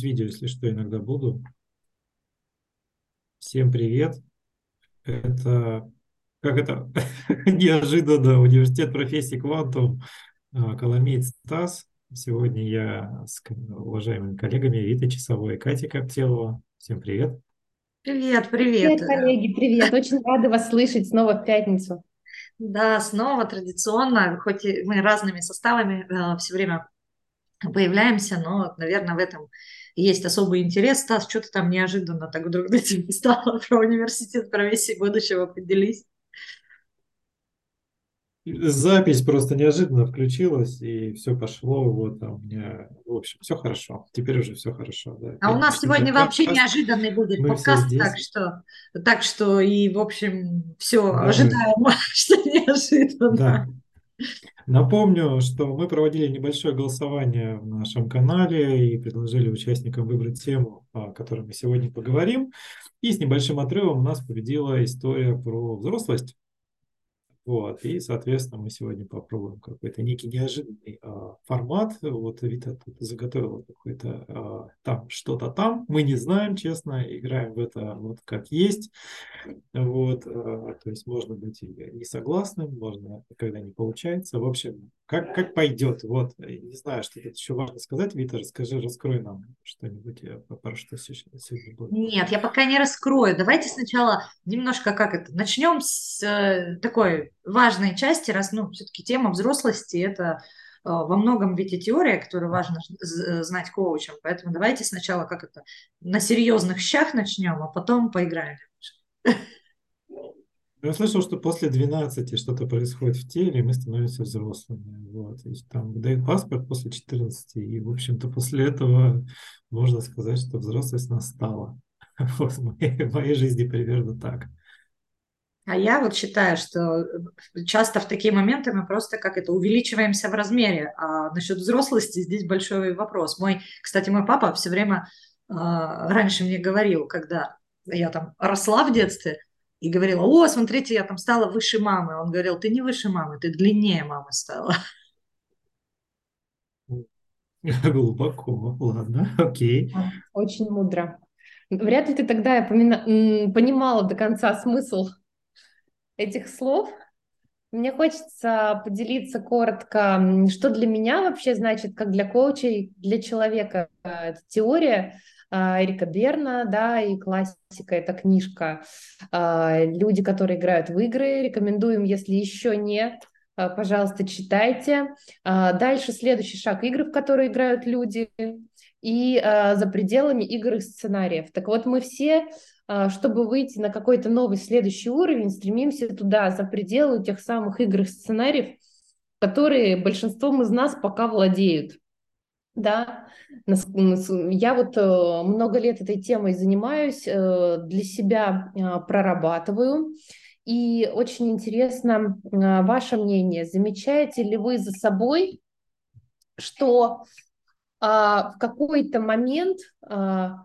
видео, если что, иногда буду. Всем привет. Это, как это, неожиданно, университет профессии Квантум, а, Коломейц Стас. Сегодня я с уважаемыми коллегами Витой Часовой и Катей Коптелова. Всем привет. Привет, привет. Привет, коллеги, привет. Очень рада вас слышать снова в пятницу. Да, снова традиционно, хоть и мы разными составами э, все время появляемся, но, наверное, в этом есть особый интерес. Стас, что ты там неожиданно так вдруг на тебе стало про университет профессии будущего, поделись. Запись просто неожиданно включилась, и все пошло. Вот, а у меня, в общем, все хорошо. Теперь уже все хорошо. Да. А у нас сегодня вообще неожиданный будет Мы подкаст, так что, так что и, в общем, все Да, мы- ожидаемо, что неожиданно. Да. Напомню, что мы проводили небольшое голосование в нашем канале и предложили участникам выбрать тему, о которой мы сегодня поговорим. И с небольшим отрывом у нас победила история про взрослость. Вот, и, соответственно, мы сегодня попробуем какой-то некий неожиданный а, формат. Вот Вита тут заготовила какой-то а, там что-то там. Мы не знаем, честно, играем в это вот как есть. Вот, а, то есть можно быть не согласным, можно, когда не получается. В общем, как, как пойдет. Вот, не знаю, что тут еще важно сказать. Вита, расскажи, раскрой нам что-нибудь, э, про что сегодня будет. Нет, я пока не раскрою. Давайте сначала немножко как это. Начнем с э, такой важной части, раз, ну, все-таки тема взрослости это э, во многом ведь и теория, которую важно знать коучам. Поэтому давайте сначала как это на серьезных щах начнем, а потом поиграем. Я слышал, что после 12 что-то происходит в теле, и мы становимся взрослыми. Вот. И там дают паспорт после 14, и, в общем-то, после этого можно сказать, что взрослость настала. Вот в моей, в моей жизни примерно так. А я вот считаю, что часто в такие моменты мы просто как это увеличиваемся в размере. А насчет взрослости здесь большой вопрос. Мой, кстати, мой папа все время э, раньше мне говорил, когда я там росла в детстве, и говорила, о, смотрите, я там стала выше мамы. Он говорил, ты не выше мамы, ты длиннее мамы стала. Глубоко, ладно, окей. Очень мудро. Вряд ли ты тогда помина- м, понимала до конца смысл этих слов. Мне хочется поделиться коротко, что для меня вообще значит, как для коучей, для человека э, эта теория Эрика Берна, да, и классика, это книжка а, «Люди, которые играют в игры». Рекомендуем, если еще нет, а, пожалуйста, читайте. А, Дальше следующий шаг – игры, в которые играют люди, и а, за пределами игр и сценариев. Так вот, мы все а, чтобы выйти на какой-то новый следующий уровень, стремимся туда, за пределы тех самых игр и сценариев, которые большинством из нас пока владеют. Да, я вот э, много лет этой темой занимаюсь, э, для себя э, прорабатываю. И очень интересно э, ваше мнение. Замечаете ли вы за собой, что а, в какой-то момент а,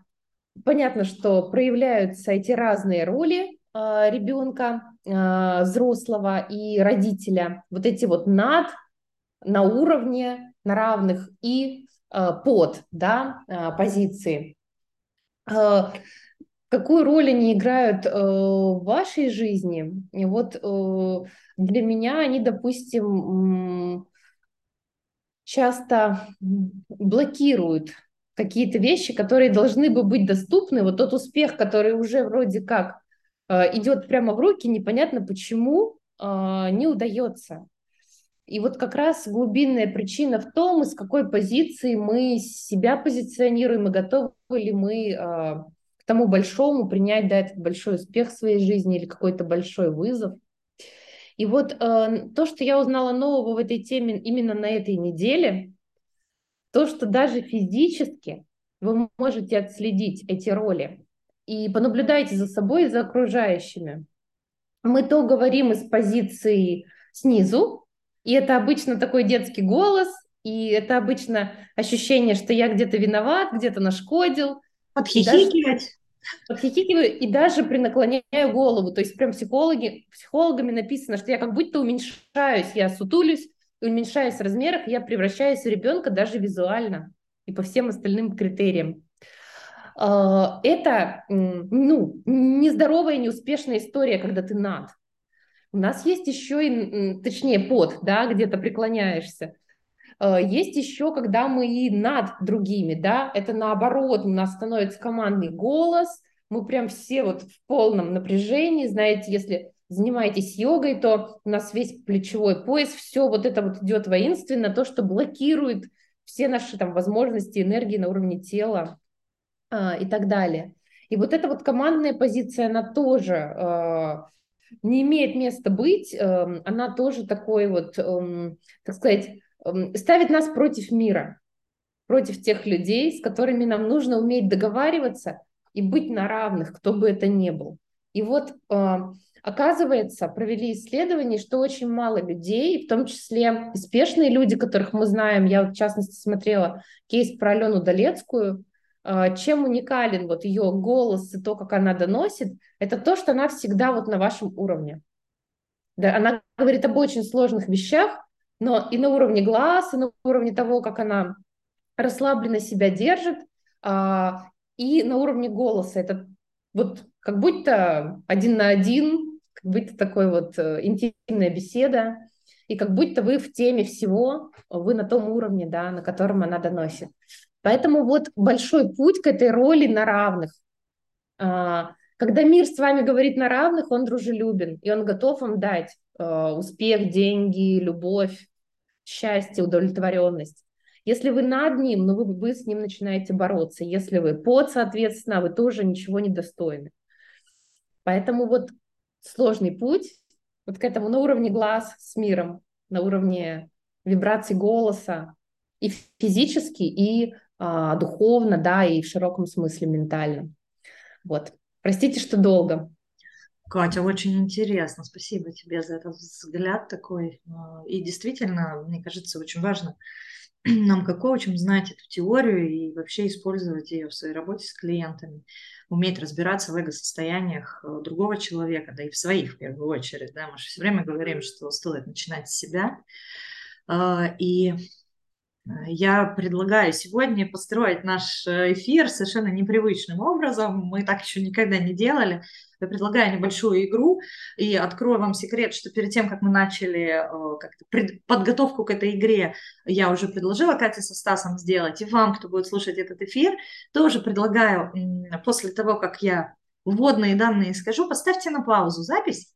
понятно, что проявляются эти разные роли а, ребенка, а, взрослого и родителя, вот эти вот над, на уровне, на равных и а, под да, а, позиции. А, Какую роль они играют э, в вашей жизни? И вот э, для меня они, допустим, часто блокируют какие-то вещи, которые должны бы быть доступны. Вот тот успех, который уже вроде как э, идет прямо в руки, непонятно почему э, не удается. И вот как раз глубинная причина в том, из какой позиции мы себя позиционируем и готовы ли мы э, к тому большому принять да, этот большой успех в своей жизни или какой-то большой вызов. И вот э, то, что я узнала нового в этой теме именно на этой неделе, то, что даже физически вы можете отследить эти роли и понаблюдайте за собой и за окружающими. Мы то говорим из позиции снизу, и это обычно такой детский голос, и это обычно ощущение, что я где-то виноват, где-то нашкодил, Подхихикивать. подхихикиваю и даже при наклоняю голову. То есть прям психологи, психологами написано, что я как будто уменьшаюсь, я сутулюсь, уменьшаюсь в размерах, я превращаюсь в ребенка даже визуально и по всем остальным критериям. это ну, нездоровая, неуспешная история, когда ты над. У нас есть еще и, точнее, под, да, где-то преклоняешься. Есть еще, когда мы и над другими, да, это наоборот, у нас становится командный голос, мы прям все вот в полном напряжении, знаете, если занимаетесь йогой, то у нас весь плечевой пояс, все вот это вот идет воинственно, то, что блокирует все наши там возможности, энергии на уровне тела а, и так далее. И вот эта вот командная позиция, она тоже э, не имеет места быть, э, она тоже такой вот, э, так сказать, э, ставит нас против мира, против тех людей, с которыми нам нужно уметь договариваться и быть на равных, кто бы это ни был. И вот Оказывается, провели исследование, что очень мало людей, в том числе успешные люди, которых мы знаем, я в частности смотрела кейс про Алену Долецкую, чем уникален вот ее голос и то, как она доносит, это то, что она всегда вот на вашем уровне. Да, она говорит об очень сложных вещах, но и на уровне глаз, и на уровне того, как она расслабленно себя держит, а, и на уровне голоса. Это вот как будто один на один как будто такой вот э, интимная беседа, и как будто вы в теме всего, вы на том уровне, да, на котором она доносит. Поэтому вот большой путь к этой роли на равных. А, когда мир с вами говорит на равных, он дружелюбен, и он готов вам дать э, успех, деньги, любовь, счастье, удовлетворенность. Если вы над ним, ну вы, вы с ним начинаете бороться. Если вы под, соответственно, вы тоже ничего не достойны. Поэтому вот сложный путь вот к этому на уровне глаз с миром, на уровне вибраций голоса и физически, и а, духовно, да, и в широком смысле ментально. Вот. Простите, что долго. Катя, очень интересно. Спасибо тебе за этот взгляд такой. А, и действительно, мне кажется, очень важно нам как коучам знать эту теорию и вообще использовать ее в своей работе с клиентами уметь разбираться в эго-состояниях э, другого человека, да и в своих в первую очередь. Да? Мы же все время говорим, что стоит начинать с себя. А, и я предлагаю сегодня построить наш э, эфир совершенно непривычным образом. Мы так еще никогда не делали. Я предлагаю небольшую игру и открою вам секрет, что перед тем, как мы начали э, как подготовку к этой игре, я уже предложила Кате со Стасом сделать. И вам, кто будет слушать этот эфир, тоже предлагаю после того, как я вводные данные скажу, поставьте на паузу запись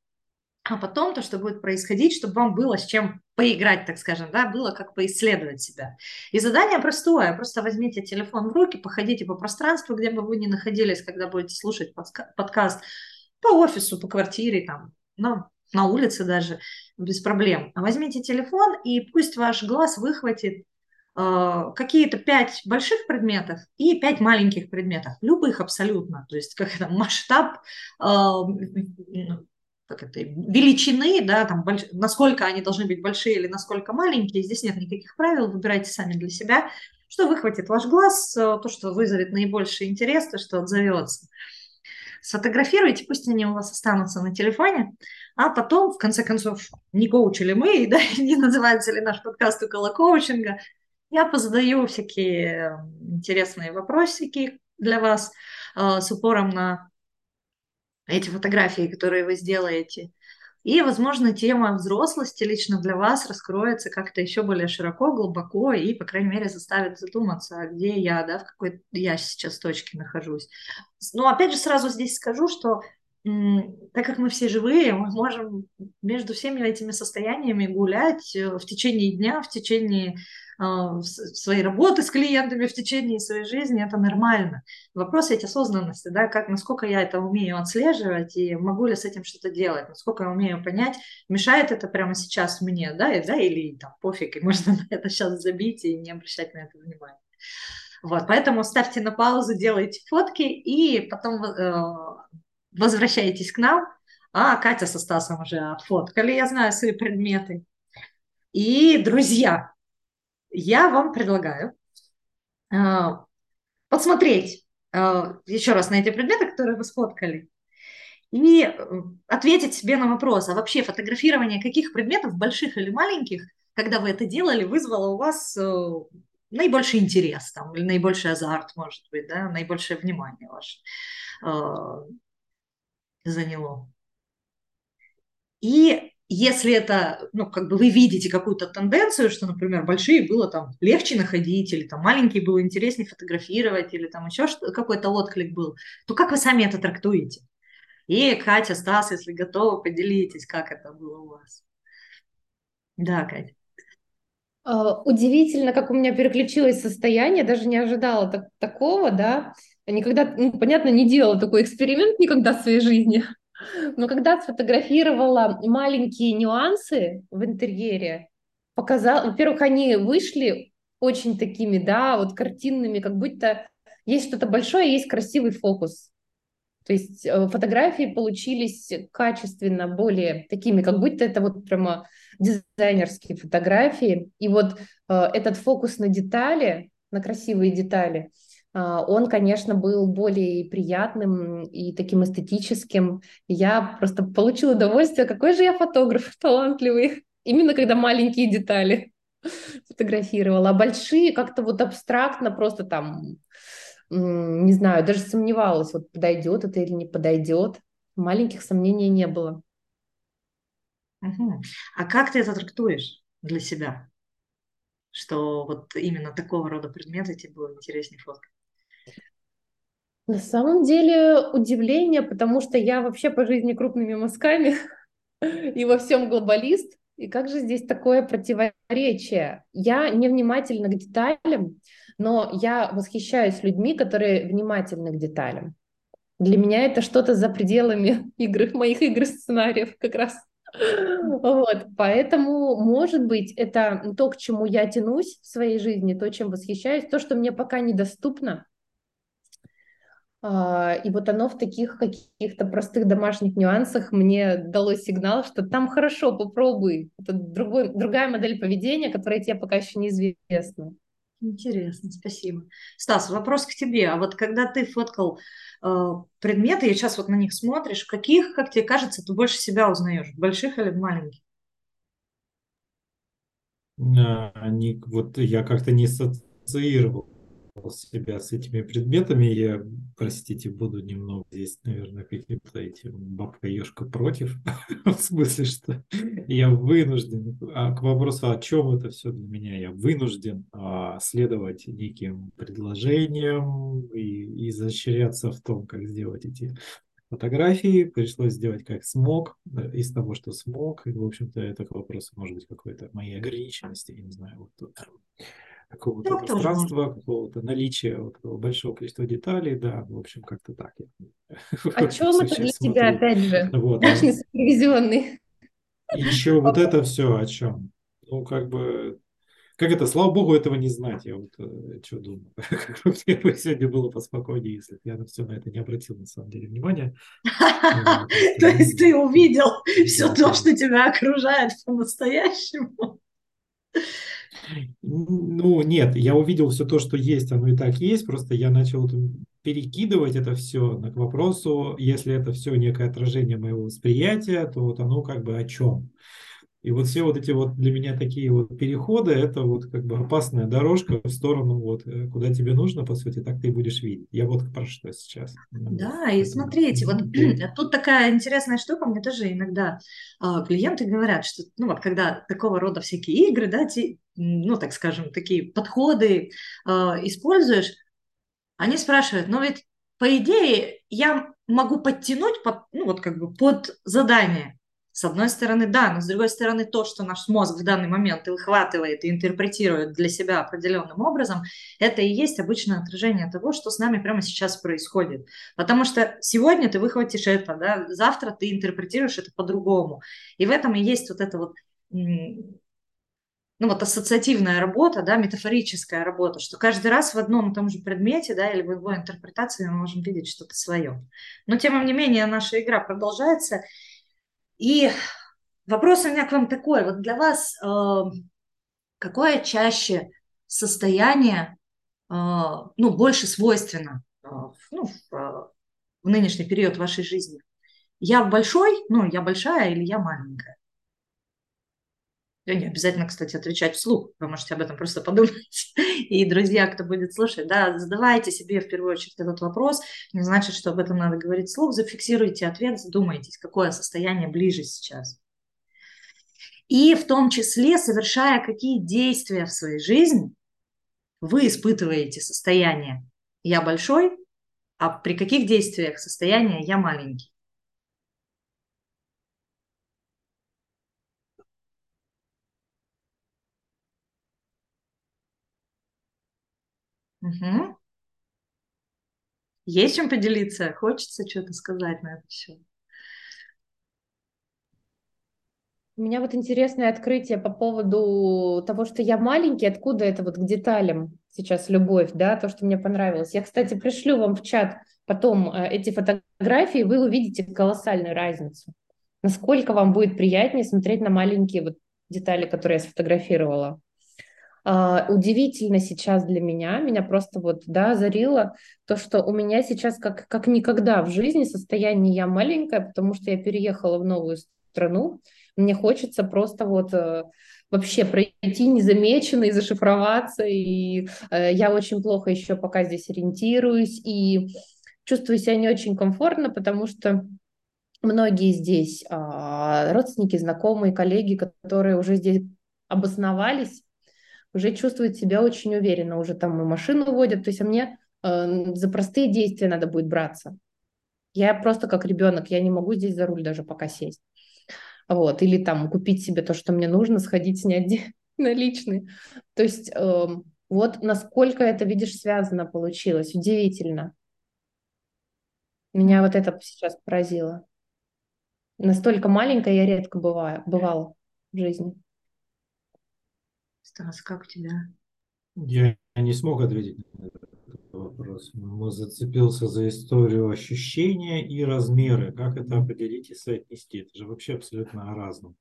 а потом то, что будет происходить, чтобы вам было с чем поиграть, так скажем, да, было как поисследовать себя. И задание простое, просто возьмите телефон в руки, походите по пространству, где бы вы ни находились, когда будете слушать подкаст, по офису, по квартире, там, ну, на улице даже, без проблем. А возьмите телефон, и пусть ваш глаз выхватит э, какие-то пять больших предметов и пять маленьких предметов, любых абсолютно, то есть как это масштаб э, как это, величины, да, там, больш... насколько они должны быть большие или насколько маленькие, здесь нет никаких правил, выбирайте сами для себя, что выхватит ваш глаз, э, то, что вызовет наибольший интерес, то, что отзовется. Сфотографируйте, пусть они у вас останутся на телефоне, а потом, в конце концов, не коучили мы, да, не называется ли наш подкаст около коучинга, я позадаю всякие интересные вопросики для вас э, с упором на эти фотографии, которые вы сделаете. И, возможно, тема взрослости лично для вас раскроется как-то еще более широко, глубоко и, по крайней мере, заставит задуматься, а где я, да, в какой я сейчас точке нахожусь. Но, опять же, сразу здесь скажу, что так как мы все живые, мы можем между всеми этими состояниями гулять э, в течение дня, в течение своей работы с клиентами, в течение своей жизни, это нормально. Вопрос ведь осознанности, да, как, насколько я это умею отслеживать и могу ли с этим что-то делать, насколько я умею понять, мешает это прямо сейчас мне, да, и, да или там пофиг, и можно на это сейчас забить и не обращать на это внимания. Вот, поэтому ставьте на паузу, делайте фотки, и потом э, возвращаетесь к нам, а Катя со Стасом уже отфоткали, я знаю свои предметы. И, друзья, я вам предлагаю э, посмотреть э, еще раз на эти предметы, которые вы сфоткали, и э, ответить себе на вопрос, а вообще фотографирование каких предметов, больших или маленьких, когда вы это делали, вызвало у вас наибольший интерес там, или наибольший азарт, может быть, да, наибольшее внимание ваше э, заняло. И если это, ну, как бы вы видите какую-то тенденцию, что, например, большие было там легче находить, или там маленькие было интереснее фотографировать, или там еще какой-то отклик был, то как вы сами это трактуете? И Катя, Стас, если готовы, поделитесь, как это было у вас. Да, Катя. А, удивительно, как у меня переключилось состояние, даже не ожидала так, такого, да. Никогда, ну, понятно, не делала такой эксперимент никогда в своей жизни. Но когда сфотографировала маленькие нюансы в интерьере, показала, во-первых, они вышли очень такими, да, вот картинными, как будто есть что-то большое, есть красивый фокус. То есть э, фотографии получились качественно более такими, как будто это вот прямо дизайнерские фотографии. И вот э, этот фокус на детали, на красивые детали, он, конечно, был более приятным и таким эстетическим. Я просто получила удовольствие, какой же я фотограф талантливый. Именно когда маленькие детали фотографировала, а большие как-то вот абстрактно просто там не знаю, даже сомневалась, вот подойдет это или не подойдет. Маленьких сомнений не было. А как ты это трактуешь для себя? Что вот именно такого рода предметы тебе было интереснее фоткать? На самом деле удивление, потому что я вообще по жизни крупными мазками и во всем глобалист. И как же здесь такое противоречие? Я невнимательна к деталям, но я восхищаюсь людьми, которые внимательны к деталям. Для меня это что-то за пределами игр, моих игр сценариев как раз. Вот, поэтому, может быть, это то, к чему я тянусь в своей жизни, то, чем восхищаюсь, то, что мне пока недоступно. А, и вот оно в таких каких-то простых домашних нюансах мне дало сигнал, что там хорошо, попробуй. Это другой, другая модель поведения, которая тебе пока еще неизвестна. Интересно, спасибо. Стас, вопрос к тебе. А вот когда ты фоткал э, предметы, и сейчас вот на них смотришь, каких, как тебе кажется, ты больше себя узнаешь, больших или маленьких? Они, вот я как-то не ассоциировал себя с этими предметами. Я, простите, буду немного здесь, наверное, каким-то этим бабка-ешка против. В смысле, что я вынужден, а к вопросу, о чем это все для меня, я вынужден а, следовать неким предложениям и изощряться в том, как сделать эти фотографии. Пришлось сделать как смог, из того, что смог. И, в общем-то, это к вопросу, может быть, какой-то моей ограниченности, я не знаю, вот тут какого-то ну, пространства, какого-то наличия вот большого количества деталей, да, в общем, как-то так. О чем это для смотрю. тебя, опять же, вот, наш а... несупервизионный? Еще вот это все о чем? Ну, как бы, как это, слава богу, этого не знать, я вот э, что думаю. Мне бы сегодня было поспокойнее, если я на все на это не обратил, на самом деле, внимания. То есть ты увидел все то, что тебя окружает по-настоящему? Ну, нет, я увидел все то, что есть, оно и так есть, просто я начал перекидывать это все к вопросу, если это все некое отражение моего восприятия, то вот оно как бы о чем? И вот все вот эти вот для меня такие вот переходы, это вот как бы опасная дорожка в сторону вот э, куда тебе нужно, по сути, так ты и будешь видеть. Я вот про что сейчас. Да, и смотрите, вот тут такая интересная штука, мне тоже иногда э, клиенты говорят, что, ну вот, когда такого рода всякие игры, да, те, ну, так скажем, такие подходы э, используешь, они спрашивают, ну ведь по идее я могу подтянуть под, ну вот как бы под задание. С одной стороны, да, но с другой стороны, то, что наш мозг в данный момент выхватывает и интерпретирует для себя определенным образом, это и есть обычное отражение того, что с нами прямо сейчас происходит. Потому что сегодня ты выхватишь это, да, завтра ты интерпретируешь это по-другому. И в этом и есть вот это вот ну вот ассоциативная работа, да, метафорическая работа, что каждый раз в одном и том же предмете, да, или в его интерпретации мы можем видеть что-то свое. Но тем не менее наша игра продолжается, и вопрос у меня к вам такой. Вот для вас э, какое чаще состояние, э, ну, больше свойственно э, ну, в, нынешний период вашей жизни? Я большой, ну, я большая или я маленькая? И не обязательно, кстати, отвечать вслух. Вы можете об этом просто подумать. И, друзья, кто будет слушать, да, задавайте себе в первую очередь этот вопрос. Не значит, что об этом надо говорить вслух. Зафиксируйте ответ, задумайтесь, какое состояние ближе сейчас. И в том числе, совершая какие действия в своей жизни, вы испытываете состояние «я большой», а при каких действиях состояние «я маленький». Угу. Есть чем поделиться? Хочется что-то сказать на это все? У меня вот интересное открытие по поводу того, что я маленький, откуда это вот к деталям сейчас любовь, да, то, что мне понравилось. Я, кстати, пришлю вам в чат потом э, эти фотографии, вы увидите колоссальную разницу. Насколько вам будет приятнее смотреть на маленькие вот детали, которые я сфотографировала. Uh, удивительно сейчас для меня, меня просто вот, да, озарило то, что у меня сейчас как, как никогда в жизни состояние я маленькая, потому что я переехала в новую страну, мне хочется просто вот э, вообще пройти незамеченно и зашифроваться. И э, я очень плохо еще пока здесь ориентируюсь и чувствую себя не очень комфортно, потому что многие здесь а, родственники, знакомые, коллеги, которые уже здесь обосновались, уже чувствуют себя очень уверенно, уже там и машину водят, то есть а мне э, за простые действия надо будет браться. Я просто как ребенок, я не могу здесь за руль даже пока сесть вот, или там купить себе то, что мне нужно, сходить снять наличные. То есть э, вот насколько это, видишь, связано получилось, удивительно. Меня вот это сейчас поразило. Настолько маленькая я редко бываю, бывала в жизни. Стас, как у тебя? Я не смог ответить на этот вопрос. Мы зацепился за историю ощущения и размеры. Как это определить и соотнести? Это же вообще абсолютно о разном.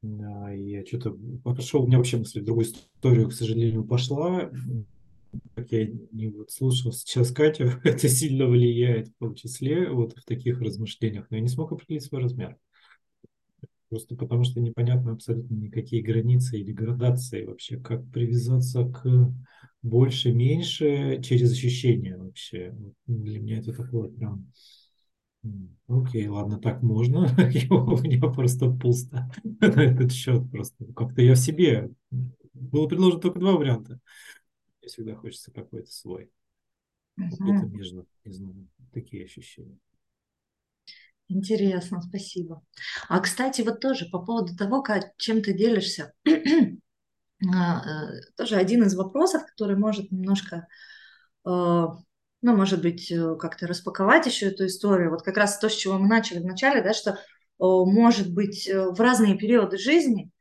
Я что-то пошел, у меня вообще мысль в другую историю, к сожалению, пошла. Как я не вот слушал сейчас Катю, это сильно влияет в том числе вот в таких размышлениях, но я не смог определить свой размер. Просто потому что непонятно абсолютно никакие границы или градации вообще, как привязаться к больше, меньше через ощущения вообще. Для меня это такое прям... Окей, ладно, так можно. У меня просто пусто на этот счет. Просто как-то я в себе. Было предложено только два варианта. Мне всегда хочется какой-то свой. Где-то между, не знаю, такие ощущения. Интересно, спасибо. А, кстати, вот тоже по поводу того, как, чем ты делишься, а, э, тоже один из вопросов, который может немножко, э, ну, может быть, э, как-то распаковать еще эту историю. Вот как раз то, с чего мы начали в начале, да, что может быть в разные периоды жизни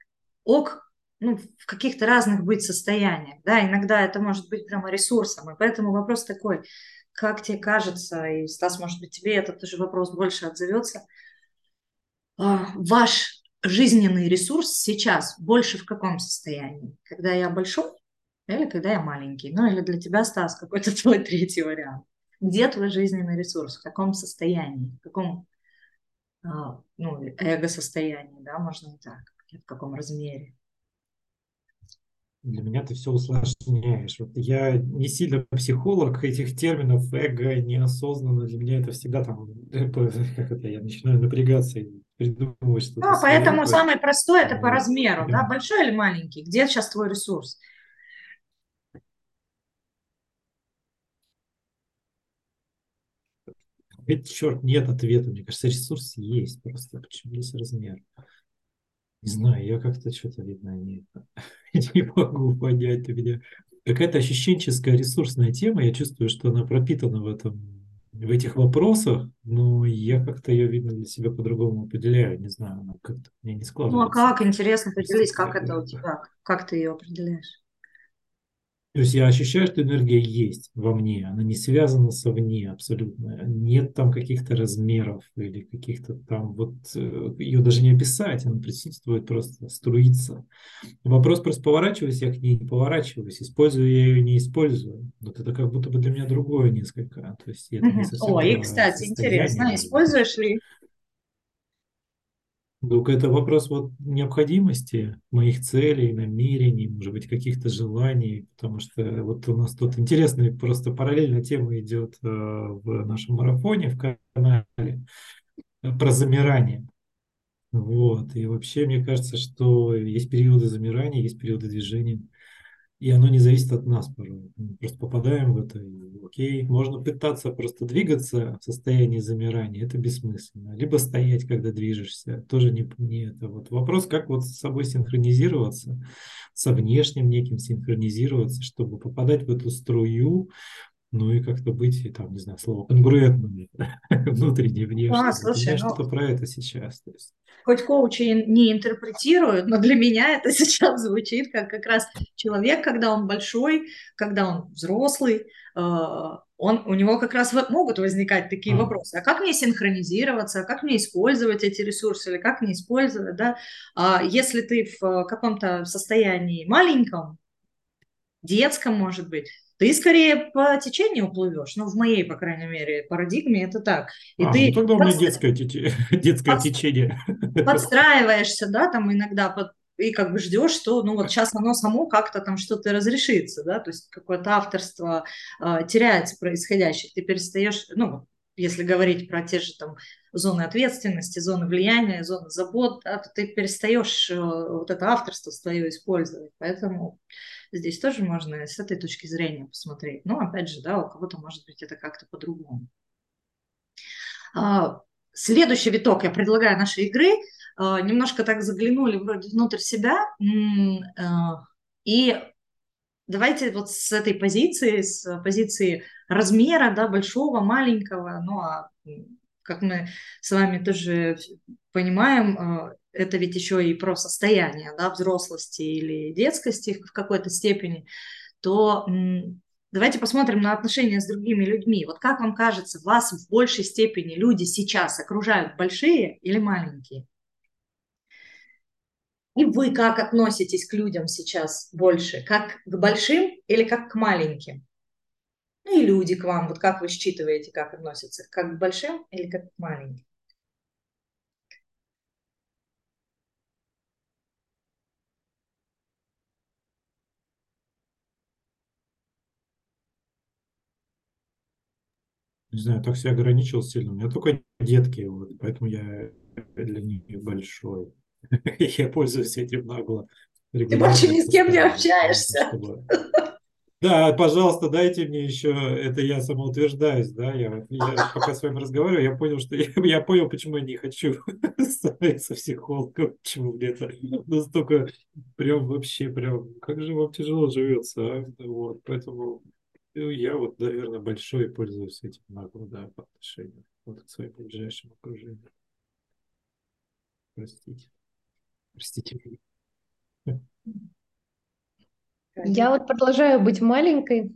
ок ну, в каких-то разных быть состояниях, да, иногда это может быть прямо ресурсом, и поэтому вопрос такой, как тебе кажется, и Стас, может быть, тебе этот тоже вопрос больше отзовется, а, ваш жизненный ресурс сейчас больше в каком состоянии? Когда я большой или когда я маленький? Ну или для тебя, Стас, какой-то твой третий вариант. Где твой жизненный ресурс? В каком состоянии? В каком а, ну, эго-состоянии, да, можно и так, в каком размере? Для меня ты все усложняешь. Вот я не сильно психолог этих терминов, эго, неосознанно, для меня это всегда там, как это, я начинаю напрягаться и придумывать что-то. Ну, поэтому самый простой это по размеру, да, большой или маленький, где сейчас твой ресурс? Ведь, черт, нет ответа. Мне кажется, ресурс есть просто. Почему здесь размер? Не знаю, я как-то что-то, видно, не, не могу понять. У меня какая-то ощущенческая ресурсная тема. Я чувствую, что она пропитана в этом в этих вопросах, но я как-то ее, видно, для себя по-другому определяю. Не знаю, она как-то мне не складывается. Ну, а как? Интересно поделись, как это у тебя? Как ты ее определяешь? То есть я ощущаю, что энергия есть во мне, она не связана со вне абсолютно. Нет там каких-то размеров или каких-то там вот э, ее даже не описать, она присутствует просто, струится. Вопрос просто поворачиваюсь я к ней, не поворачиваюсь, использую я ее, не использую. Вот это как будто бы для меня другое несколько. То есть это не совсем О, и, кстати, интересно, используешь ли Только это вопрос вот необходимости моих целей, намерений, может быть, каких-то желаний, потому что вот у нас тут интересная просто параллельно тема идет э, в нашем марафоне, в канале про замирание. Вот. И вообще, мне кажется, что есть периоды замирания, есть периоды движения. И оно не зависит от нас порой. Мы просто попадаем в это. Окей, можно пытаться просто двигаться в состоянии замирания. Это бессмысленно. Либо стоять, когда движешься. Тоже не, не это. Вот вопрос, как вот с собой синхронизироваться, со внешним неким синхронизироваться, чтобы попадать в эту струю, ну и как-то быть, там, не знаю, слово конгруентными, внутренне, внешне. А, слушай, вот у меня ну... что-то про это сейчас. То есть хоть коучи не интерпретируют, но для меня это сейчас звучит как как раз человек, когда он большой, когда он взрослый, э, он, у него как раз могут возникать такие mm. вопросы. А как мне синхронизироваться, а как мне использовать эти ресурсы, или как мне использовать, да? А если ты в каком-то состоянии маленьком, детском, может быть, ты скорее по течению уплывешь. Ну, в моей, по крайней мере, парадигме это так. И а, ты ну тогда у меня детское, детское под... течение. Подстраиваешься, да, там иногда под и как бы ждешь, что ну вот сейчас оно само как-то там что-то разрешится, да, то есть какое-то авторство э, теряется происходящих, ты перестаешь, ну, если говорить про те же там зоны ответственности, зоны влияния, зоны забот, да, то ты перестаешь э, вот это авторство свое использовать, поэтому Здесь тоже можно с этой точки зрения посмотреть. Но опять же, да, у кого-то может быть это как-то по-другому. А, следующий виток я предлагаю нашей игры. А, немножко так заглянули вроде внутрь себя. А, и давайте вот с этой позиции, с позиции размера, да, большого, маленького, ну а как мы с вами тоже понимаем, это ведь еще и про состояние да, взрослости или детскости в какой-то степени, то давайте посмотрим на отношения с другими людьми. Вот как вам кажется, вас в большей степени люди сейчас окружают большие или маленькие? И вы как относитесь к людям сейчас больше? Как к большим или как к маленьким? Ну и люди к вам, вот как вы считываете, как относятся? Как к большим или как к маленьким? Не знаю, так себя ограничил сильно. У меня только детки, вот, поэтому я для них большой. Я пользуюсь этим нагло. Ты больше ни с кем не общаешься. Да, пожалуйста, дайте мне еще, это я самоутверждаюсь, да, я, я пока с вами разговариваю, я понял, что я, я понял, почему я не хочу становиться психологом, почему мне это настолько прям вообще прям, как же вам тяжело живется, а? вот, поэтому ну, я вот, наверное, большой пользуюсь этим нагло, да, по отношению вот к своим ближайшим окружениям. Простите. Простите меня. Я вот продолжаю быть маленькой,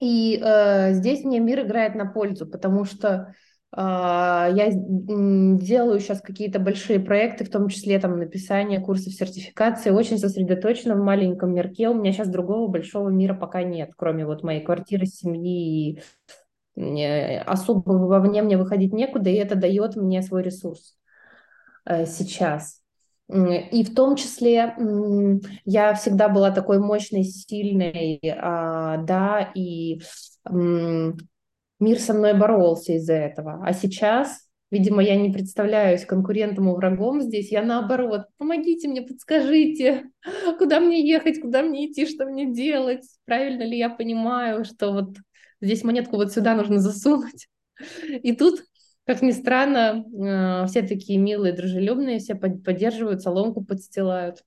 и э, здесь мне мир играет на пользу, потому что а, я делаю сейчас какие-то большие проекты, в том числе там написание курсов сертификации, очень сосредоточена в маленьком мирке. У меня сейчас другого большого мира пока нет, кроме вот моей квартиры, семьи. И особо вовне мне выходить некуда, и это дает мне свой ресурс э, сейчас. И в том числе я всегда была такой мощной, сильной, а, да, и мир со мной боролся из-за этого. А сейчас, видимо, я не представляюсь конкурентом и врагом здесь, я наоборот, помогите мне, подскажите, куда мне ехать, куда мне идти, что мне делать, правильно ли я понимаю, что вот здесь монетку вот сюда нужно засунуть. И тут, как ни странно, э, все такие милые, дружелюбные, все поддерживают, соломку подстилают.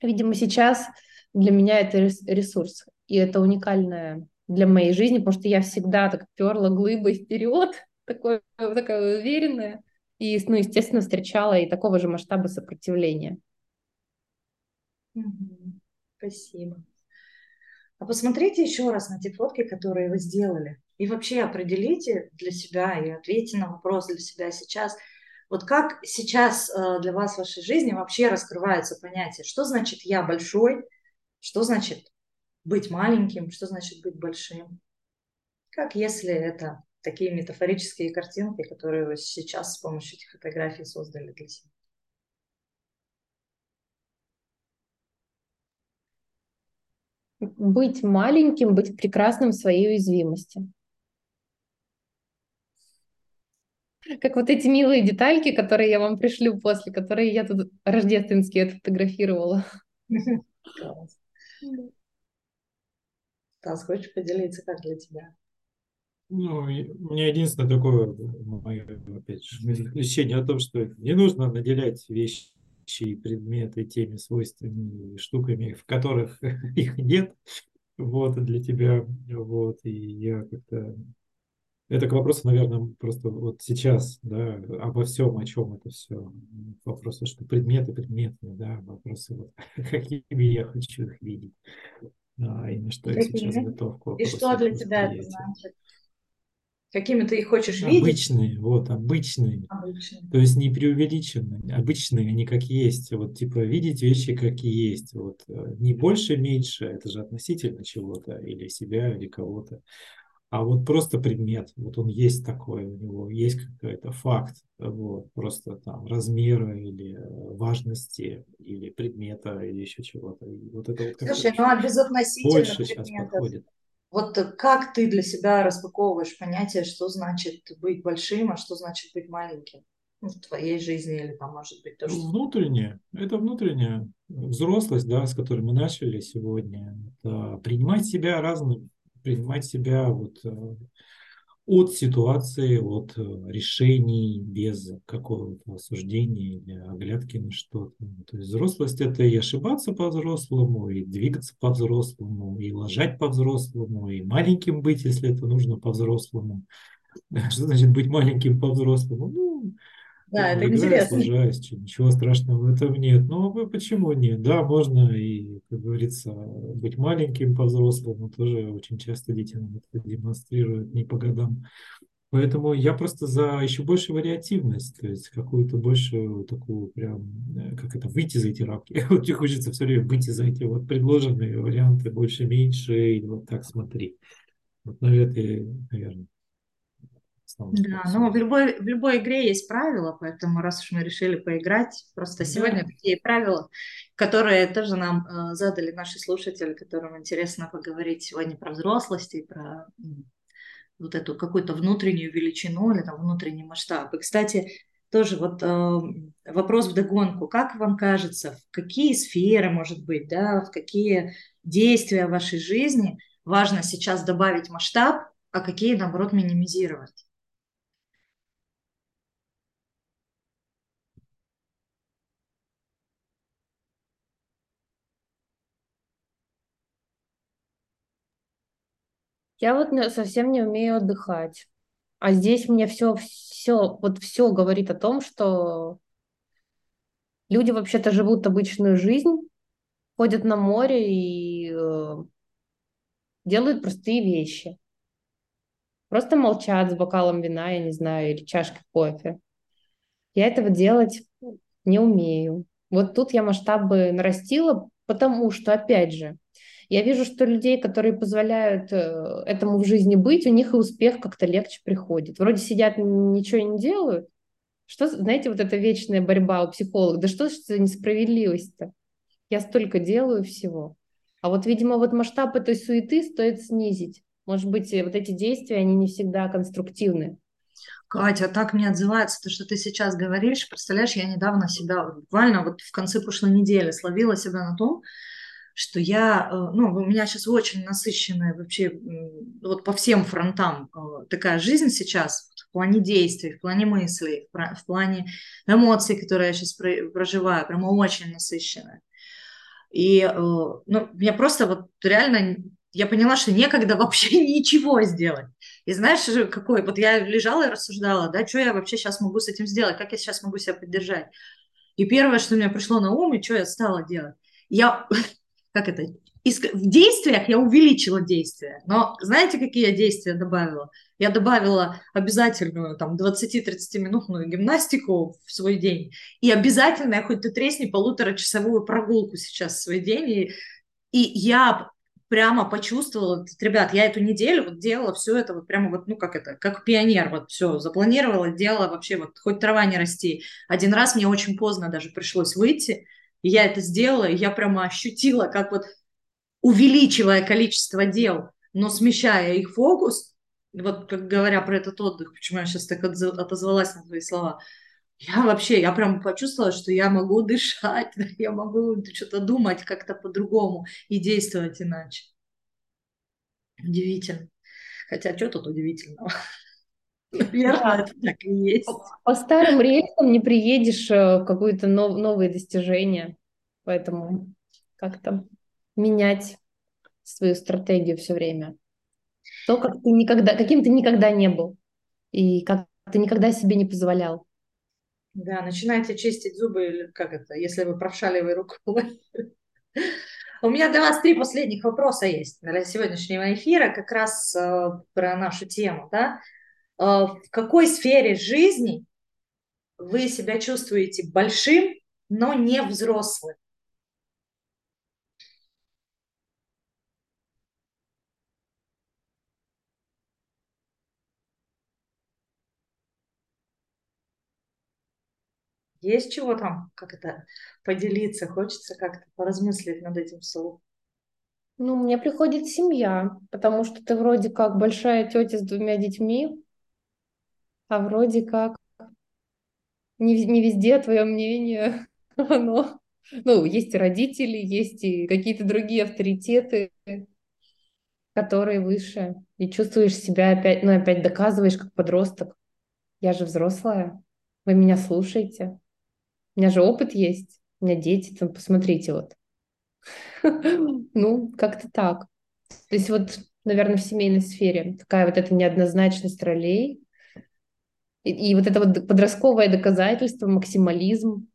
Видимо, сейчас для меня это ресурс, и это уникальная для моей жизни, потому что я всегда так перла глыбой вперед, такой, такая уверенная, и, ну, естественно, встречала и такого же масштаба сопротивления. Спасибо. А посмотрите еще раз на те фотки, которые вы сделали. И вообще определите для себя и ответьте на вопрос для себя сейчас. Вот как сейчас э, для вас в вашей жизни вообще раскрывается понятие, что значит я большой, что значит быть маленьким, что значит быть большим. Как если это такие метафорические картинки, которые вы сейчас с помощью этих фотографий создали для себя. Быть маленьким, быть прекрасным в своей уязвимости. Как вот эти милые детальки, которые я вам пришлю после, которые я тут рождественские отфотографировала. Стас, хочешь поделиться, как для тебя? Ну, у меня единственное такое мое, опять же, заключение о том, что не нужно наделять вещи и предметы теми свойствами и штуками, в которых их нет, вот, для тебя, вот, и я как-то это к вопросу, наверное, просто вот сейчас, да, обо всем, о чем это все. Вопросы, что предметы предметные, да, вопросы, вот, какими я хочу их видеть. Да, и на что я сейчас готов к И что для тебя это значит? Какими ты их хочешь видеть? Обычные, вот, обычные. обычные. То есть не преувеличенные, обычные, они как есть. Вот, типа, видеть вещи как есть. Вот, э, не больше, меньше, это же относительно чего-то, или себя, или кого-то а вот просто предмет, вот он есть такой, у него есть какой-то факт, вот, просто там размера или э, важности, или предмета, или еще чего-то. И вот это вот Слушай, ну а безотносительно больше предметов, сейчас подходит. Вот как ты для себя распаковываешь понятие, что значит быть большим, а что значит быть маленьким? В твоей жизни или там, может быть, тоже... Внутреннее. Это внутренняя взрослость, да, с которой мы начали сегодня. Это принимать себя разным, принимать себя вот э, от ситуации, от э, решений без какого-то осуждения или оглядки на что-то. То есть взрослость – это и ошибаться по-взрослому, и двигаться по-взрослому, и лажать по-взрослому, и маленьким быть, если это нужно по-взрослому. Что значит быть маленьким по-взрослому? Ну, да, это интересно. Сложаюсь, ничего страшного в этом нет. Но ну, почему нет? Да, можно и, как говорится, быть маленьким по-взрослому. Тоже очень часто дети нам это демонстрируют не по годам. Поэтому я просто за еще большую вариативность, то есть какую-то большую такую прям, э, как это, выйти за эти рамки. Вот тебе хочется все время выйти за эти вот предложенные варианты больше-меньше, и вот так смотри. Вот на это, наверное, да, но в любой, в любой игре есть правила, поэтому раз уж мы решили поиграть, просто да. сегодня такие правила, которые тоже нам э, задали наши слушатели, которым интересно поговорить сегодня про взрослость и про вот эту какую-то внутреннюю величину или там внутренний масштаб. И, кстати, тоже вот э, вопрос в догонку. Как вам кажется, в какие сферы, может быть, да, в какие действия в вашей жизни важно сейчас добавить масштаб, а какие, наоборот, минимизировать? Я вот совсем не умею отдыхать. А здесь мне все, все, вот все говорит о том, что люди вообще-то живут обычную жизнь, ходят на море и э, делают простые вещи. Просто молчат с бокалом вина, я не знаю, или чашкой кофе. Я этого делать не умею. Вот тут я масштабы нарастила, потому что, опять же, я вижу, что людей, которые позволяют э, этому в жизни быть, у них и успех как-то легче приходит. Вроде сидят, ничего не делают. Что, знаете, вот эта вечная борьба у психологов. Да что за несправедливость-то? Я столько делаю всего. А вот, видимо, вот масштаб этой суеты стоит снизить. Может быть, э, вот эти действия, они не всегда конструктивны. Катя, так мне отзывается то, что ты сейчас говоришь. Представляешь, я недавно себя, буквально вот в конце прошлой недели словила себя на том, что я, э, ну, у меня сейчас очень насыщенная вообще вот по всем фронтам э, такая жизнь сейчас, в плане действий, в плане мыслей, в плане эмоций, которые я сейчас проживаю, прямо очень насыщенная. И, э, ну, меня просто вот реально, я поняла, что некогда вообще ничего сделать. И знаешь, какой, вот я лежала и рассуждала, да, что я вообще сейчас могу с этим сделать, как я сейчас могу себя поддержать. И первое, что мне пришло на ум, и что я стала делать, я как это, в действиях я увеличила действия, но знаете, какие я действия добавила? Я добавила обязательную там 20-30-минутную гимнастику в свой день и обязательно, хоть ты тресни, полуторачасовую прогулку сейчас в свой день. И, и я прямо почувствовала, ребят, я эту неделю вот делала все это вот прямо вот, ну как это, как пионер, вот все запланировала, делала вообще вот хоть трава не расти. Один раз мне очень поздно даже пришлось выйти, и я это сделала, и я прямо ощутила, как вот увеличивая количество дел, но смещая их фокус, вот как говоря про этот отдых, почему я сейчас так отозвалась на твои слова, я вообще, я прям почувствовала, что я могу дышать, я могу что-то думать как-то по-другому и действовать иначе. Удивительно. Хотя, что тут удивительного? Наверное, это так и есть. По старым рельсам не приедешь э, в какие-то нов- новые достижения. Поэтому как-то менять свою стратегию все время. То, как ты никогда, каким ты никогда не был. И как ты никогда себе не позволял. Да, начинайте чистить зубы, или как это, если вы правшаливой рукой. У меня для вас три последних вопроса есть для сегодняшнего эфира, как раз э, про нашу тему. Да? Э, в какой сфере жизни вы себя чувствуете большим, но не взрослым? Есть чего там, как это, поделиться? Хочется как-то поразмыслить над этим вслух. Ну, мне приходит семья, потому что ты вроде как большая тетя с двумя детьми, а вроде как не, не везде твое мнение, оно... Ну, есть и родители, есть и какие-то другие авторитеты, которые выше. И чувствуешь себя опять, ну, опять доказываешь как подросток. Я же взрослая, вы меня слушаете. У меня же опыт есть, у меня дети, там, посмотрите вот. Ну, как-то так. То есть вот, наверное, в семейной сфере такая вот эта неоднозначность ролей, и, и вот это вот подростковое доказательство, максимализм.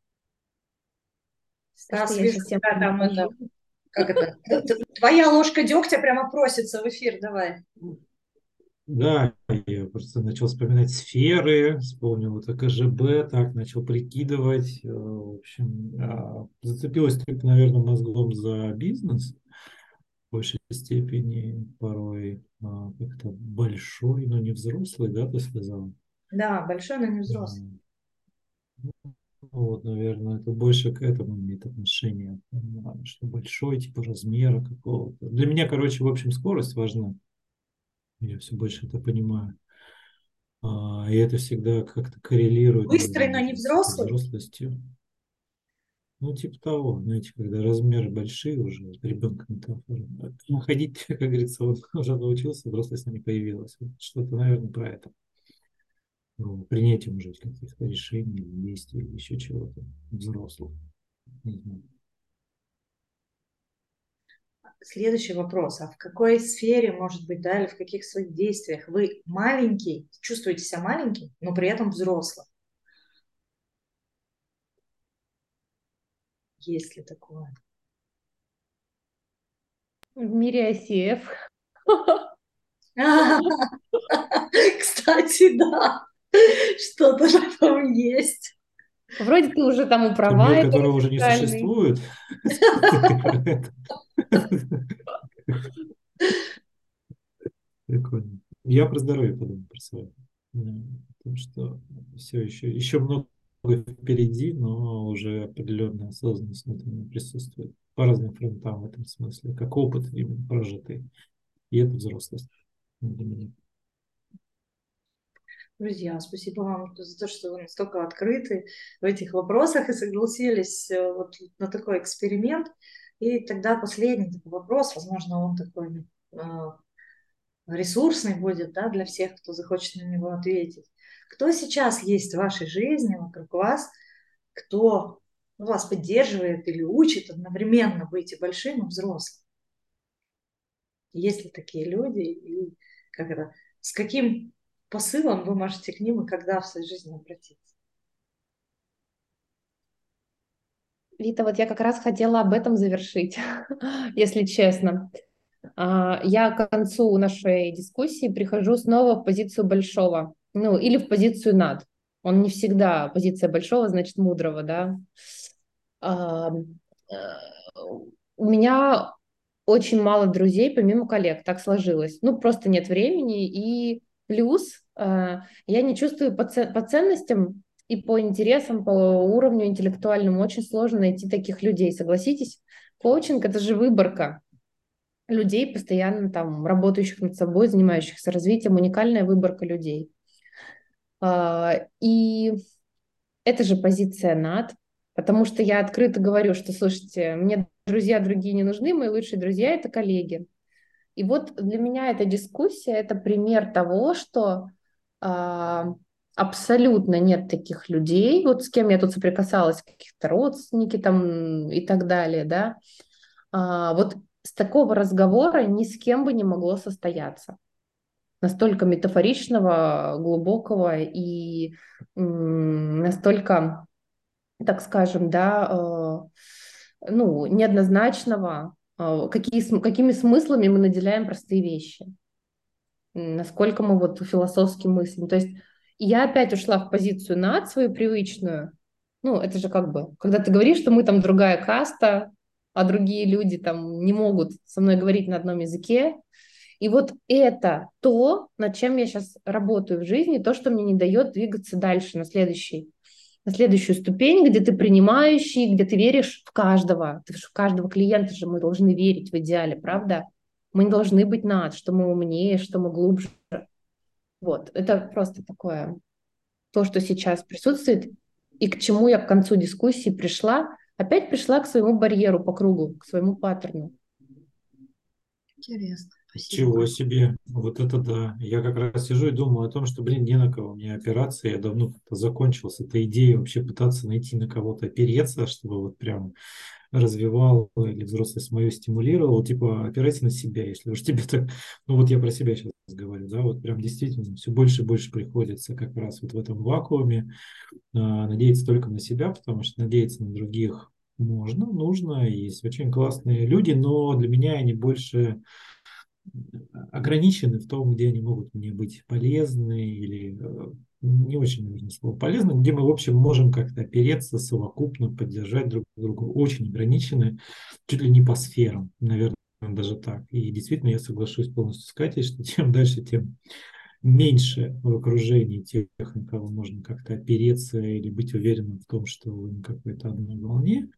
Стас, вижу, да, там это, как это, твоя ложка дегтя прямо просится в эфир, давай. Да, я просто начал вспоминать сферы, вспомнил вот КЖБ, так начал прикидывать. Э, в общем, а, зацепилась только, наверное, мозгом за бизнес в большей степени, порой а, как-то большой, но не взрослый, да, ты сказал? Да, большой, но не взрослый. Вот, наверное, это больше к этому имеет отношение, что большой, типа размера какого-то. Для меня, короче, в общем, скорость важна. Я все больше это понимаю. А, и это всегда как-то коррелирует. Быстрый, но не взрослый? Взрослостью. Ну, типа того, знаете, когда размеры большие уже, ребенка метафора. Ну, ходить, как говорится, он уже научился, взрослость не появилась. Что-то, наверное, про это. Ну, принятием уже каких-то решений, действий, еще чего-то взрослого. Не знаю. Следующий вопрос. А в какой сфере, может быть, да, или в каких своих действиях вы маленький, чувствуете себя маленьким, но при этом взрослым? Есть ли такое? В мире ICF. Кстати, да. Что-то там есть. Вроде ты уже там управляешь. Мир, которого уже не существует. Прикольно. Я про здоровье подумал, про свое. Потому что все еще, еще много впереди, но уже определенная осознанность внутренняя присутствует по разным фронтам в этом смысле, как опыт именно прожитый. И это взрослость для меня. Друзья, спасибо вам за то, что вы настолько открыты в этих вопросах и согласились э, вот на такой эксперимент. И тогда последний такой вопрос, возможно, он такой э, ресурсный будет да, для всех, кто захочет на него ответить. Кто сейчас есть в вашей жизни, вокруг вас, кто вас поддерживает или учит одновременно быть и большим, и взрослым? Есть ли такие люди? И как это, с каким посылом вы можете к ним и когда в своей жизни обратиться? Вита, вот я как раз хотела об этом завершить, если честно. А, я к концу нашей дискуссии прихожу снова в позицию большого, ну или в позицию над. Он не всегда позиция большого, значит мудрого, да. А, э, у меня очень мало друзей, помимо коллег, так сложилось. Ну, просто нет времени, и плюс э, я не чувствую по, по ценностям и по интересам, по уровню интеллектуальному очень сложно найти таких людей, согласитесь? Коучинг – это же выборка. людей, постоянно там работающих над собой, занимающихся развитием, уникальная выборка людей. А, и это же позиция над, потому что я открыто говорю, что, слушайте, мне друзья другие не нужны, мои лучшие друзья – это коллеги. И вот для меня эта дискуссия – это пример того, что а, абсолютно нет таких людей, вот с кем я тут соприкасалась, каких-то родственники там и так далее, да, а, вот с такого разговора ни с кем бы не могло состояться. Настолько метафоричного, глубокого и настолько, так скажем, да, э, ну, неоднозначного, э, какие, какими смыслами мы наделяем простые вещи, насколько мы вот философски мыслим. То есть я опять ушла в позицию над свою привычную. Ну, это же как бы, когда ты говоришь, что мы там другая каста, а другие люди там не могут со мной говорить на одном языке. И вот это то, над чем я сейчас работаю в жизни, то, что мне не дает двигаться дальше на следующий на следующую ступень, где ты принимающий, где ты веришь в каждого. Ты в каждого клиента же мы должны верить в идеале, правда? Мы не должны быть над, что мы умнее, что мы глубже. Вот, это просто такое, то, что сейчас присутствует, и к чему я к концу дискуссии пришла, опять пришла к своему барьеру по кругу, к своему паттерну. Интересно. Спасибо. Чего себе, вот это да. Я как раз сижу и думаю о том, что, блин, не на кого. У меня операция, я давно как-то закончил с этой идеей вообще пытаться найти на кого-то опереться, чтобы вот прям развивал или взрослость мою стимулировал, типа опирайся на себя, если уж тебе так, ну вот я про себя сейчас говорю, да, вот прям действительно все больше и больше приходится как раз вот в этом вакууме а, надеяться только на себя, потому что надеяться на других можно, нужно, есть очень классные люди, но для меня они больше ограничены в том, где они могут мне быть полезны или э, не очень нужно слово полезно, где мы, в общем, можем как-то опереться совокупно, поддержать друг друга, очень ограничены, чуть ли не по сферам, наверное, даже так. И действительно, я соглашусь полностью с Катей, что чем дальше, тем меньше в окружении тех, на кого можно как-то опереться или быть уверенным в том, что вы на какой-то одной волне.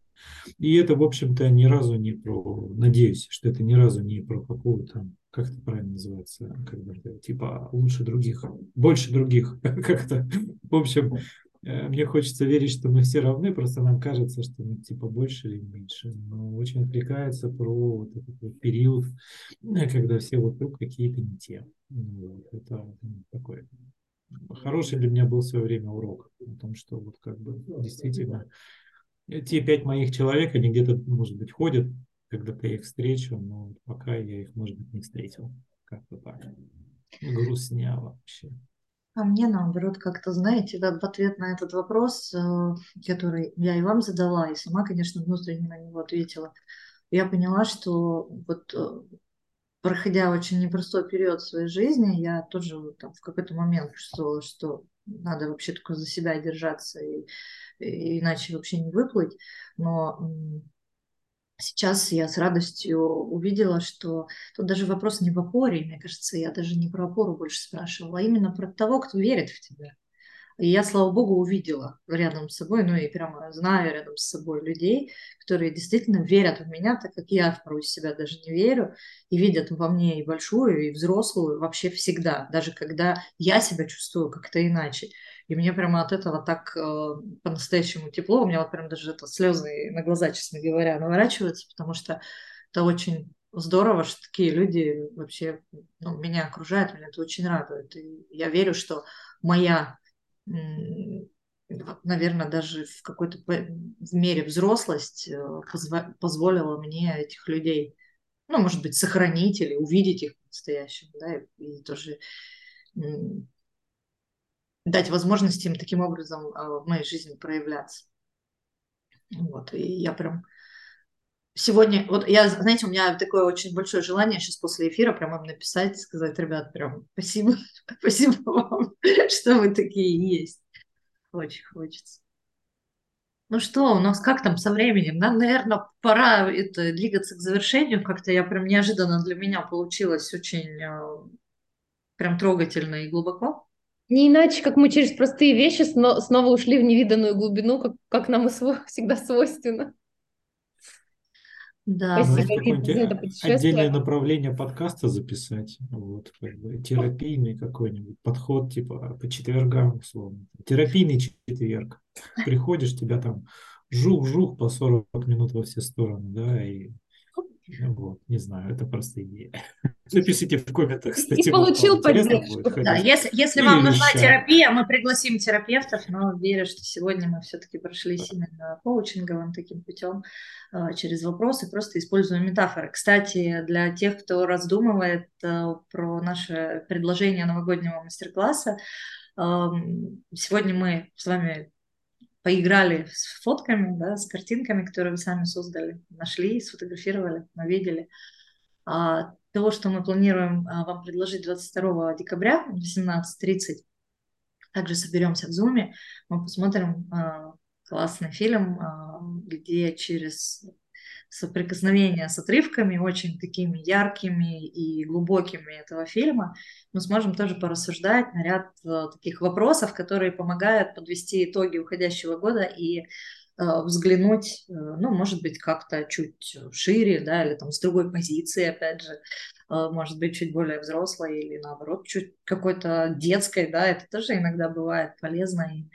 И это, в общем-то, ни разу не про, надеюсь, что это ни разу не про какую-то как это правильно называется, когда типа лучше других, больше других, как-то. В общем, э, мне хочется верить, что мы все равны, просто нам кажется, что мы типа больше или меньше. Но очень отвлекается про вот этот вот период, э, когда все вокруг какие-то не те. Вот. Это такой хороший для меня был в свое время урок о том, что вот как бы действительно те пять моих человек, они где-то, может быть, ходят когда-то я их встречу, но пока я их, может быть, не встретил. Как-то так. Грустня вообще. А мне наоборот, как-то, знаете, в ответ на этот вопрос, э, который я и вам задала, и сама, конечно, внутренне на него ответила, я поняла, что вот э, проходя очень непростой период в своей жизни, я тоже там, в какой-то момент чувствовала, что надо вообще только за себя держаться, и, и иначе вообще не выплыть. Но Сейчас я с радостью увидела, что тут даже вопрос не в опоре, мне кажется, я даже не про опору больше спрашивала, а именно про того, кто верит в тебя. И я, слава богу, увидела рядом с собой, ну и прямо знаю рядом с собой людей, которые действительно верят в меня, так как я порой себя даже не верю, и видят во мне и большую, и взрослую вообще всегда, даже когда я себя чувствую как-то иначе. И мне прямо от этого так э, по-настоящему тепло, у меня вот прям даже это слезы на глаза, честно говоря, наворачиваются, потому что это очень здорово, что такие люди вообще ну, меня окружают, меня это очень радует. И я верю, что моя наверное, даже в какой-то мере взрослость э, позволила мне этих людей, ну, может быть, сохранить или увидеть их по-настоящему, да, и, и тоже дать возможность им таким образом а, в моей жизни проявляться. Вот, и я прям сегодня, вот я, знаете, у меня такое очень большое желание сейчас после эфира прям им написать, сказать, ребят, прям спасибо, спасибо вам, что вы такие есть. Очень хочется. Ну что, у нас как там со временем? Нам, наверное, пора это, двигаться к завершению. Как-то я прям неожиданно для меня получилось очень э, прям трогательно и глубоко. Не иначе, как мы через простые вещи снова ушли в невиданную глубину, как, как нам и сво, всегда свойственно. Да, Спасибо, за отдельное направление подкаста записать, вот, как бы, терапийный какой-нибудь подход, типа, по четвергам, условно. Терапийный четверг. Приходишь, тебя там жух-жух по 40 минут во все стороны, да, и вот, не знаю, это просто идея. Напишите в комментах, кстати. И получил вот, поддержку. Да, если, если вам нужна вещать. терапия, мы пригласим терапевтов, но верю, что сегодня мы все-таки прошлись именно коучинговым таким путем э, через вопросы, просто используя метафоры. Кстати, для тех, кто раздумывает э, про наше предложение новогоднего мастер-класса, эм, сегодня мы с вами поиграли с фотками, да, с картинками, которые вы сами создали, нашли, сфотографировали, увидели. А, того, что мы планируем а, вам предложить 22 декабря в 18.30, также соберемся в Зуме, мы посмотрим а, классный фильм, а, где через соприкосновение с отрывками, очень такими яркими и глубокими этого фильма, мы сможем тоже порассуждать на ряд э, таких вопросов, которые помогают подвести итоги уходящего года и э, взглянуть, э, ну, может быть, как-то чуть шире, да, или там с другой позиции, опять же, может быть, чуть более взрослой или наоборот, чуть какой-то детской, да, это тоже иногда бывает полезно и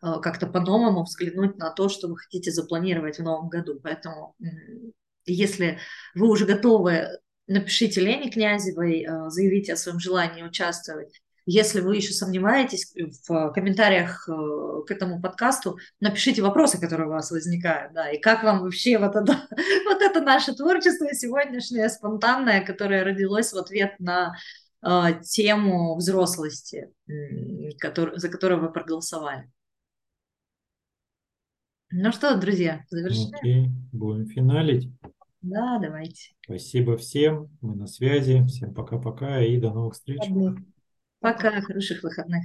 как-то по-новому взглянуть на то, что вы хотите запланировать в новом году. Поэтому, если вы уже готовы, напишите Лене Князевой, э, заявите о своем желании участвовать. Если вы еще сомневаетесь, в комментариях э, к этому подкасту напишите вопросы, которые у вас возникают, да, и как вам вообще вот это, вот это наше творчество сегодняшнее, спонтанное, которое родилось в ответ на э, тему взрослости, который- за которую вы проголосовали. Ну что, друзья, завершаем? Окей, будем финалить. Да, давайте. Спасибо всем, мы на связи. Всем пока-пока и до новых встреч. Пока, хороших выходных.